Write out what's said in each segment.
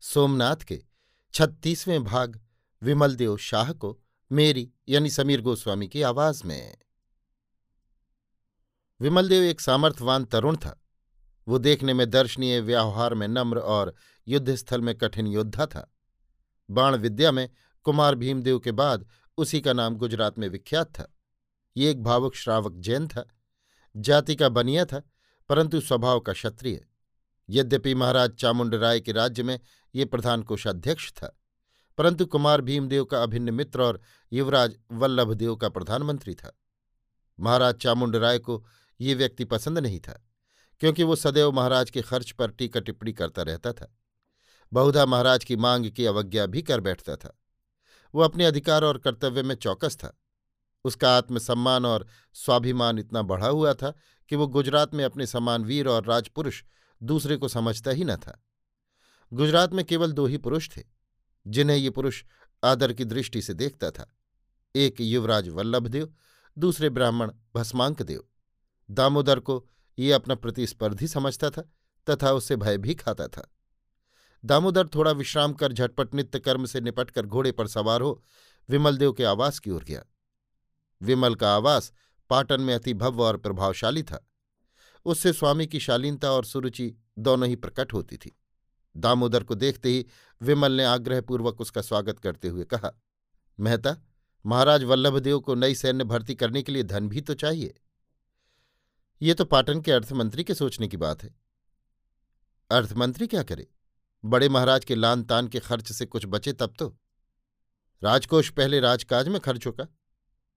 सोमनाथ के छत्तीसवें भाग विमलदेव शाह को मेरी यानी समीर गोस्वामी की आवाज़ में। विमलदेव एक सामर्थ्यवान तरुण था। वो देखने में दर्शनीय, व्यवहार में नम्र और युद्धस्थल में कठिन योद्धा था। बाण विद्या में कुमार भीमदेव के बाद उसी का नाम गुजरात में विख्यात था। ये एक भावुक श्रावक जैन था। जाति का बनिया था, परंतु स्वभाव का क्षत्रिय। यद्यपि महाराज चामुंड राय के राज्य में ये प्रधान कोषाध्यक्ष था। परंतु कुमार भीमदेव का अभिन्न मित्र और युवराज वल्लभदेव का प्रधानमंत्री था। महाराज चामुंड राय को ये व्यक्ति पसंद नहीं था, क्योंकि वो सदैव महाराज के खर्च पर टीका टिप्पणी करता रहता था। बहुधा महाराज की मांग की अवज्ञा भी कर बैठता था। वो अपने अधिकार और कर्तव्य में चौकस था। उसका आत्मसम्मान और स्वाभिमान इतना बढ़ा हुआ था कि वो गुजरात में अपने समान वीर और राजपुरुष दूसरे को समझता ही न था। गुजरात में केवल दो ही पुरुष थे, जिन्हें ये पुरुष आदर की दृष्टि से देखता था। एक युवराज वल्लभदेव, दूसरे ब्राह्मण भस्मांक देव दामोदर को ये अपना प्रतिस्पर्धी समझता था तथा उससे भय भी खाता था। दामोदर थोड़ा विश्राम कर झटपट नित्य कर्म से निपटकर घोड़े पर सवार हो विमलदेव के आवास की ओर गया। विमल का आवास पाटन में अति भव्य और प्रभावशाली था। उससे स्वामी की शालीनता और सुरुचि दोनों ही प्रकट होती थी। दामोदर को देखते ही विमल ने आग्रहपूर्वक उसका स्वागत करते हुए कहा, मेहता, महाराज वल्लभदेव को नई सैन्य भर्ती करने के लिए धन भी तो चाहिए। ये तो पाटन के अर्थमंत्री के सोचने की बात है। अर्थमंत्री क्या करे? बड़े महाराज के लान तान के खर्च से कुछ बचे तब तो। राजकोष पहले राजकाज में खर्च होगा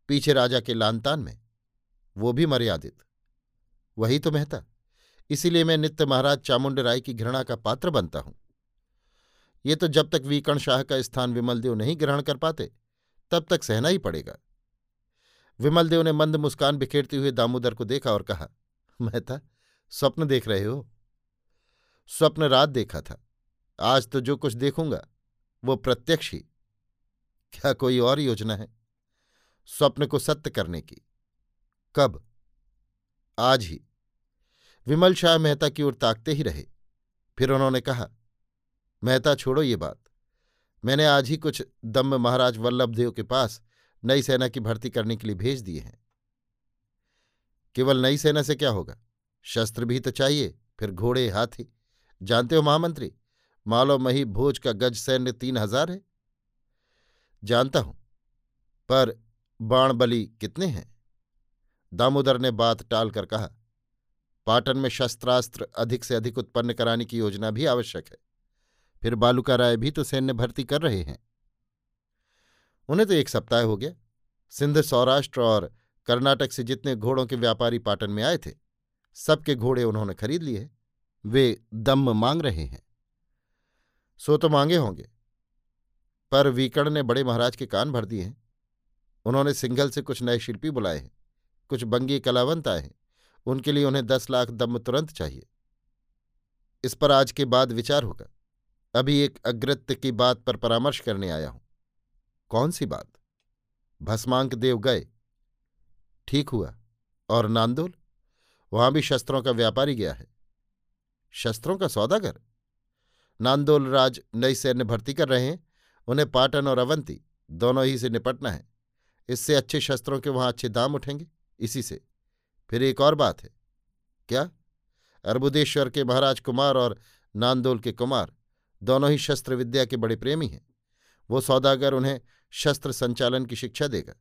पीछे राजा के लानतान में। वो भी मर्यादित। वही तो मेहता इसीलिए मैं नित्य महाराज चामुंड राय की घृणा का पात्र बनता हूँ। ये तो जब तक वीकण शाह का स्थान विमलदेव नहीं ग्रहण कर पाते, तब तक सहना ही पड़ेगा। विमलदेव ने मंद मुस्कान बिखेरते हुए दामोदर को देखा और कहा, मेहता, स्वप्न देख रहे हो? स्वप्न रात देखा था। आज तो जो कुछ देखूँगा, वो प्रत्यक्ष ही। क्या कोई और योजना है? स्वप्न को सत्य करने की। कब? आज ही। विमल शाह मेहता की ओर ताकते ही रहे। फिर उन्होंने कहा, मेहता, छोड़ो ये बात। मैंने आज ही कुछ दम्म महाराज वल्लभदेव के पास नई सेना की भर्ती करने के लिए भेज दिए हैं। केवल नई सेना से क्या होगा? शस्त्र भी तो चाहिए, फिर घोड़े, हाथी। जानते हो महामंत्री, मालो मही भोज का गज सैन्य तीन हज़ार है? जानता हूँ। पर बाण बली कितने हैं? दामोदर ने बात टालकर कहा पाटन में शस्त्रास्त्र अधिक से अधिक उत्पन्न कराने की योजना भी आवश्यक है। फिर बालूका राय भी तो सैन्य भर्ती कर रहे हैं। उन्हें तो एक सप्ताह हो गया। सिंध सौराष्ट्र और कर्नाटक से जितने घोड़ों के व्यापारी पाटन में आए थे, सबके घोड़े उन्होंने खरीद लिए वे दम मांग रहे हैं। सो तो मांगे होंगे। पर वीकर्ण ने बड़े महाराज के कान भर दिए हैं। उन्होंने सिंघल से कुछ नए शिल्पी बुलाए हैं। कुछ बंगी कलावंत आए हैं। उनके लिए उन्हें दस लाख दम तुरंत चाहिए। इस पर आज के बाद विचार होगा। अभी एक अग्रत्य की बात पर परामर्श करने आया हूँ। कौन सी बात? भस्मांक देव गए। ठीक हुआ। और नांदोल? वहाँ भी शस्त्रों का व्यापारी गया है। शस्त्रों का सौदागर? नांदोल राज नई सैन्य भर्ती कर रहे हैं। उन्हें पाटन और अवंती दोनों ही से निपटना है। इससे अच्छे शस्त्रों के वहाँ अच्छे दाम उठेंगे। इसी से। फिर एक और बात है। क्या? अर्बुदेश्वर के महाराज कुमार और नांदोल के कुमार दोनों ही शस्त्र विद्या के बड़े प्रेमी हैं। वो सौदागर उन्हें शस्त्र संचालन की शिक्षा देगा,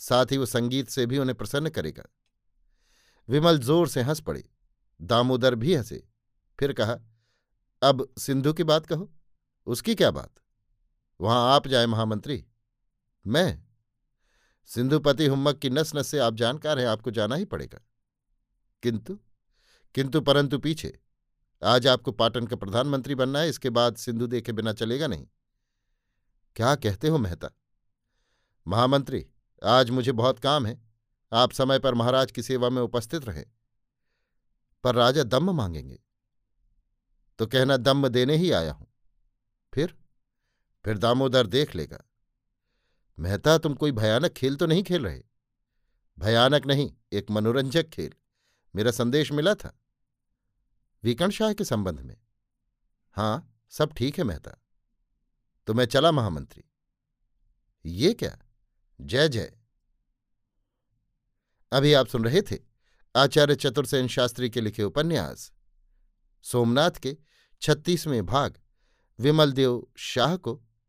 साथ ही वो संगीत से भी उन्हें प्रसन्न करेगा। विमल ज़ोर से हंस पड़ी, दामोदर भी हंसे, फिर कहा, अब सिंधु की बात कहो, उसकी क्या बात? वहाँ आप जाए महामंत्री, मैं सिंधुपति हुम्मक की नस नस से आप जानकार हैं, आपको जाना ही पड़ेगा। किंतु किंतु परंतु पीछे, आज आपको पाटन का प्रधानमंत्री बनना है, इसके बाद सिंधु देखे बिना चलेगा नहीं। क्या कहते हो मेहता? महामंत्री, आज मुझे बहुत काम है। आप समय पर महाराज की सेवा में उपस्थित रहे। पर राजा दम्म मांगेंगे। तो कहना दम्म देने ही आया हूँ। फिर? फिर दामोदर देख लेगा। मेहता, तुम कोई भयानक खेल तो नहीं खेल रहे? भयानक नहीं, एक मनोरंजक खेल। मेरा संदेश मिला था। विकर्ण शाह के संबंध में। हाँ सब ठीक है मेहता। तो मैं चला महामंत्री। ये क्या? जय जय। अभी आप सुन रहे थे आचार्य चतुर्सेन शास्त्री के लिखे उपन्यास। सोमनाथ के छत्तीसवें भाग विमल देव शाह को